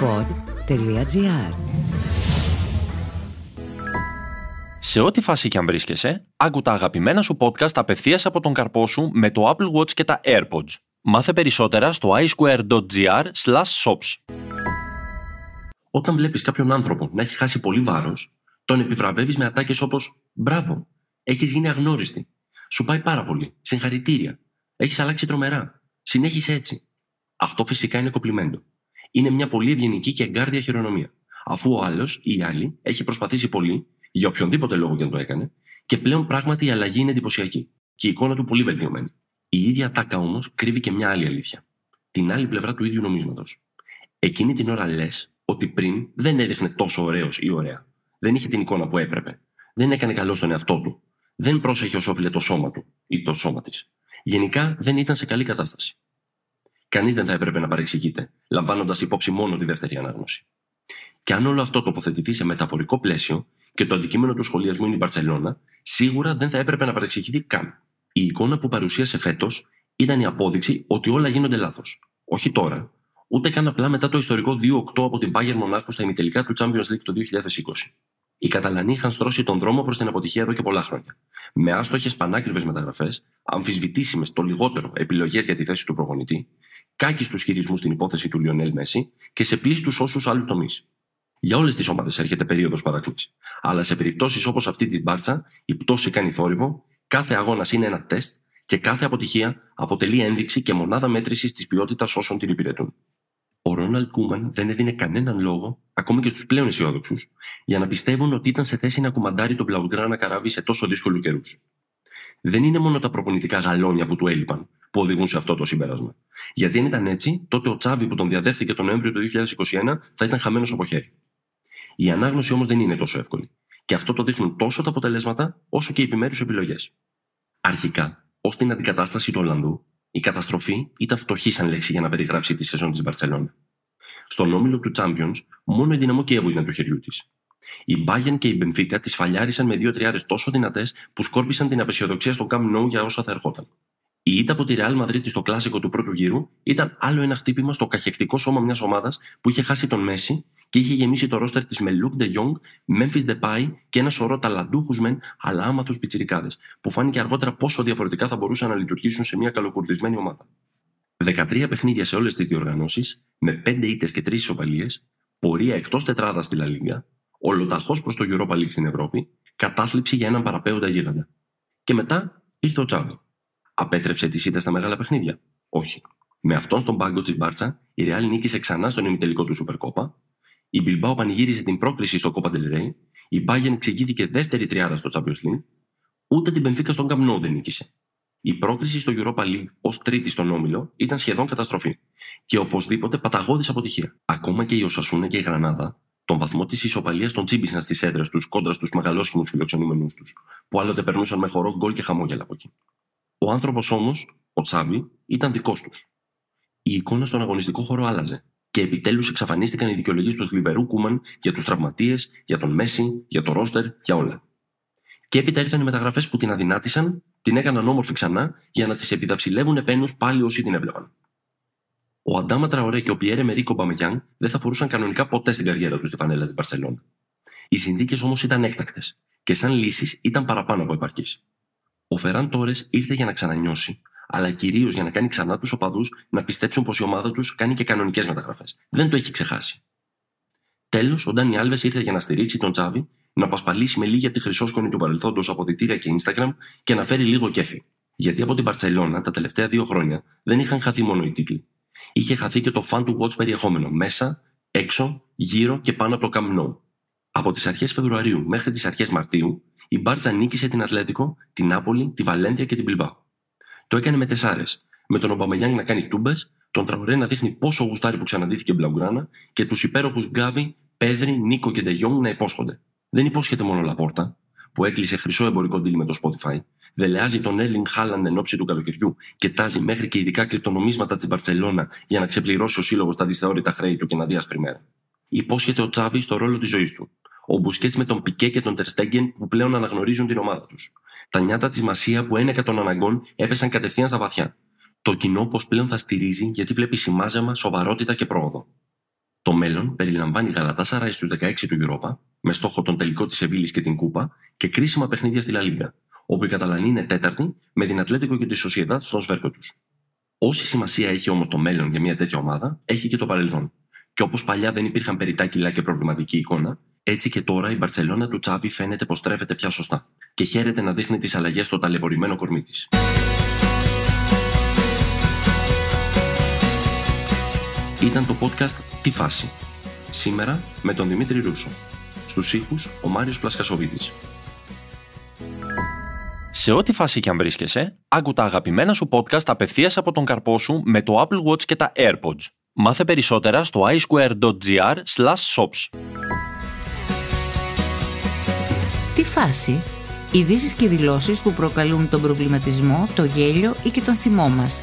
pod.gr Σε ό,τι φάση και αν βρίσκεσαι, άκου τα αγαπημένα σου podcast απευθείας από τον καρπό σου με το Apple Watch και τα AirPods. Μάθε περισσότερα στο iSquare.gr shops. Όταν βλέπεις κάποιον άνθρωπο να έχει χάσει πολύ βάρος, τον επιβραβεύεις με ατάκες όπως «Μπράβο, έχεις γίνει αγνώριστη, σου πάει πάρα πολύ, συγχαρητήρια, έχεις αλλάξει τρομερά, συνέχισε έτσι». Αυτό φυσικά είναι κοπλιμέντο. Είναι μια πολύ ευγενική και εγκάρδια χειρονομία. Αφού ο άλλος ή η άλλη έχει προσπαθήσει πολύ, για οποιονδήποτε λόγο και αν το έκανε, και πλέον πράγματι η αλλαγή είναι εντυπωσιακή και η εικόνα του πολύ βελτιωμένη. Η ίδια τάκα όμως κρύβει και μια άλλη αλήθεια. Την άλλη πλευρά του ίδιου νομίσματος. Εκείνη την ώρα λες ότι πριν δεν έδειχνε τόσο ωραίος ή ωραία. Δεν είχε την εικόνα που έπρεπε. Δεν έκανε καλό στον εαυτό του. Δεν πρόσεχε όσο όφιλε το σώμα του ή το σώμα της. Γενικά δεν ήταν σε καλή κατάσταση. Κανείς δεν θα έπρεπε να παρεξηγείται, λαμβάνοντας υπόψη μόνο τη δεύτερη ανάγνωση. Και αν όλο αυτό τοποθετηθεί σε μεταφορικό πλαίσιο και το αντικείμενο του σχολιασμού είναι η Μπαρσελόνα, σίγουρα δεν θα έπρεπε να παρεξηγηθεί καν. Η εικόνα που παρουσίασε φέτος ήταν η απόδειξη ότι όλα γίνονται λάθος. Όχι τώρα, ούτε καν απλά μετά το ιστορικό 2-8 από την Bayern Μονάχου στα ημιτελικά του Champions League το 2020. Οι Καταλανοί είχαν στρώσει τον δρόμο προς την αποτυχία εδώ και πολλά χρόνια. Με άστοχες πανάκριβες μεταγραφές, αμφισβητήσιμες το λιγότερο επιλογές για τη θέση του προπονητή, κάκιστους χειρισμούς στην υπόθεση του Λιονέλ Μέση και σε πλήστους όσους άλλους τομείς. Για όλες τις ομάδες έρχεται περίοδος παράκλησης. Αλλά σε περιπτώσεις όπως αυτή της μπάρτσα, η πτώση κάνει θόρυβο, κάθε αγώνας είναι ένα τεστ και κάθε αποτυχία αποτελεί ένδειξη και μονάδα μέτρησης της ποιότητας όσων την υπηρετούν. Ο Ρόναλντ Κούμαν δεν έδινε κανέναν λόγο, ακόμη και στους πλέον αισιόδοξους, για να πιστεύουν ότι ήταν σε θέση να κουμαντάρει τον Μπλαουγκράνα καράβι σε τόσο δύσκολους καιρούς. Δεν είναι μόνο τα προπονητικά γαλόνια που του έλειπαν, που οδηγούν σε αυτό το συμπέρασμα. Γιατί αν ήταν έτσι, τότε ο Τσάβη που τον διαδέχθηκε τον Νοέμβριο του 2021 θα ήταν χαμένος από χέρι. Η ανάγνωση όμως δεν είναι τόσο εύκολη. Και αυτό το δείχνουν τόσο τα αποτελέσματα όσο και οι επιμέρους επιλογές. Αρχικά, ως την αντικατάσταση του Ολλανδού, η καταστροφή ήταν φτωχή σαν λέξη για να περιγράψει τη σεζόν της Μπαρσελόνα. Στον όμιλο του Champions, μόνο η δυναμό Κιέβου ήταν του χεριού της. Η Bayern και η Μπενφίκα τις φαλιάρισαν με δύο τριάρε τόσο δυνατές που σκόρπισαν την απεσιοδοξία στον Camp Nou για όσα θα ερχόταν. Η ήττα από τη Real Madrid στο κλάσικο του πρώτου γύρου ήταν άλλο ένα χτύπημα στο καχεκτικό σώμα μιας ομάδας που είχε χάσει τον Μέση και είχε γεμίσει το ρόστερ της με Luke De Jong, Memphis Depay και ένα σωρό ταλαντούχους μεν αλλά άμαθους πιτσιρικάδες, που φάνηκε αργότερα πόσο διαφορετικά θα μπορούσαν να λειτουργήσουν σε μια καλοκουρδισμένη ομάδα. 13 παιχνίδια σε όλες τις διοργανώσεις, με 5 ήττες και 3 ισοπαλίες, πορεία εκτός τετράδας στη Λα ολοταχώς προς το Europa League στην Ευρώπη, κατάθλιψη για έναν παραπέοντα γίγαντα. Και μετά ήρθε ο Τσάβο. Απέτρεψε τη ήττα στα μεγάλα παιχνίδια; Όχι. Με αυτόν στον πάγκο της Μπάρτσα, η Ρεάλ νίκησε ξανά στον ημιτελικό του Σουπερκόπα, η Μπιλμπάου πανηγύρισε την πρόκριση στο Κόπα Del η Bayern εξηγήθηκε δεύτερη τριάδα στο Champions League, ούτε την Πενθήκα στον Καμνό δεν νίκησε. Η πρόκριση στο Europa League ως τρίτη στον όμιλο ήταν σχεδόν καταστροφή και οπωσδήποτε παταγώδης αποτυχία. Ακόμα και η Οσασούνα και η Γρανάδα τον βαθμό της ισοπαλίας τον τσίμπησαν στις έδρες τους κόντρα στους μεγαλόσχημους φιλοξενούμενους τους, που άλλοτε περνούσαν με χορό γκολ και χαμόγελα από εκεί. Ο άνθρωπος όμως, ο Τσάβη, ήταν δικός τους. Η εικόνα στον αγωνιστικό χώρο άλλαζε και επιτέλους εξαφανίστηκαν οι δικαιολογίες του θλιβερού Κούμαν για τους τραυματίες, για τον Μέση, για το ρόστερ, για όλα. Και έπειτα ήρθαν οι μεταγραφές που την αδυνάτησαν, την έκαναν όμορφη ξανά για να τη επιδαψιλεύουν επένους πάλι όσοι την έβλεπαν. Ο Αντάμα Τραωρέ και ο Πιέρε Μερίκο Μπαμεγιάν δεν θα φορούσαν κανονικά ποτέ στην καριέρα τους στη φανέλα της Μπαρσελόνα. Οι συνθήκες όμως ήταν έκτακτες και σαν λύσεις ήταν παραπάνω από επαρκείς. Ο Φεράν Τόρες ήρθε για να ξανανιώσει, αλλά κυρίως για να κάνει ξανά τους οπαδούς να πιστέψουν πως η ομάδα τους κάνει και κανονικές μεταγραφές. Δεν το έχει ξεχάσει. Τέλος, ο Ντάνι Άλβες ήρθε για να στηρίξει τον Τζάβι, να πασπαλίσει με λίγη από τη χρυσόσκονη του παρελθόντος από διτήρια και Instagram και να φέρει λίγο κέφι. Γιατί από την Παρσελώνα τα τελευταία δύο χρόνια δεν είχαν χαθεί μόνο οι τίτλοι. Είχε χαθεί και το fan to watch περιεχόμενο μέσα, έξω, γύρω και πάνω από το Camp Nou. Από τις αρχές Φεβρουαρίου μέχρι τις αρχές Μαρτίου, η Μπάρτσα νίκησε την Ατλέτικο, την Νάπολη, τη Βαλένθια και την Μπιλμπάου. Το έκανε με τεσσάρες. Με τον Ομπαμεγιάνγκ να κάνει τούμπες, τον Τραωρέ να δείχνει πόσο γουστάρι που ξαναδύθηκε Μπλαουγκράνα και τους υπέροχους Γκάβι, Πέδρη, Νίκο και Ντεγιόνγκ να υπόσχονται. Δεν υπόσχεται μόνο Λαπόρτα, που έκλεισε χρυσό εμπορικό deal με το Spotify, δελεάζει τον Έρλινγκ Χάλαντ εν ώψη του καλοκαιριού και τάζει μέχρι και ειδικά κρυπτονομίσματα της Μπαρσελόνα για να ξεπληρώσει ο σύλλογος τα δυσθεώρητα χρέη του και να διάσπρει μέρα. Υπόσχεται ο Τσάβη στο ρόλο της ζωής του. Ο Μπουσκέτς με τον Πικέ και τον Τερστέγγεν που πλέον αναγνωρίζουν την ομάδα τους. Τα νιάτα της Μασία που ένεκα των αναγκών έπεσαν κατευθείαν στα βαθιά. Το κοινό πω πλέον θα στηρίζει γιατί βλέπει σημάζεμα, σοβαρότητα και πρόοδο. Το μέλλον περιλαμβάνει γαλατά Σαράι στου 16 του Europa, με στόχο τον τελικό της Σεβίλη και την Κούπα, και κρίσιμα παιχνίδια στη Λα όπου η Καταλανή είναι τέταρτη, με την Ατλέτικο και τη Σοσιεδά στον σβέρκο τους. Όση σημασία έχει όμως το μέλλον για μια τέτοια ομάδα, έχει και το παρελθόν. Και όπως παλιά δεν υπήρχαν περιτά κιλά και προβληματική εικόνα, έτσι και τώρα η Μπαρσελόνα του Τσάβη φαίνεται πως τρέφεται πια σωστά και χαίρεται να δείχνει τις αλλαγές στο ταλαιπωρημένο κορμί της. Ήταν το podcast «Τι φάση» σήμερα με τον Δημήτρη Ρούσο. Στους ήχους ο Μάριος Πλασκασοβίτης. Σε ό,τι φάση και αν βρίσκεσαι, άκου τα αγαπημένα σου podcast απευθείας από τον καρπό σου με το Apple Watch και τα AirPods. Μάθε περισσότερα στο iSquare.gr shops. Τι φάση; Ειδήσεις και δηλώσεις που προκαλούν τον προβληματισμό, το γέλιο ή και τον θυμό μας.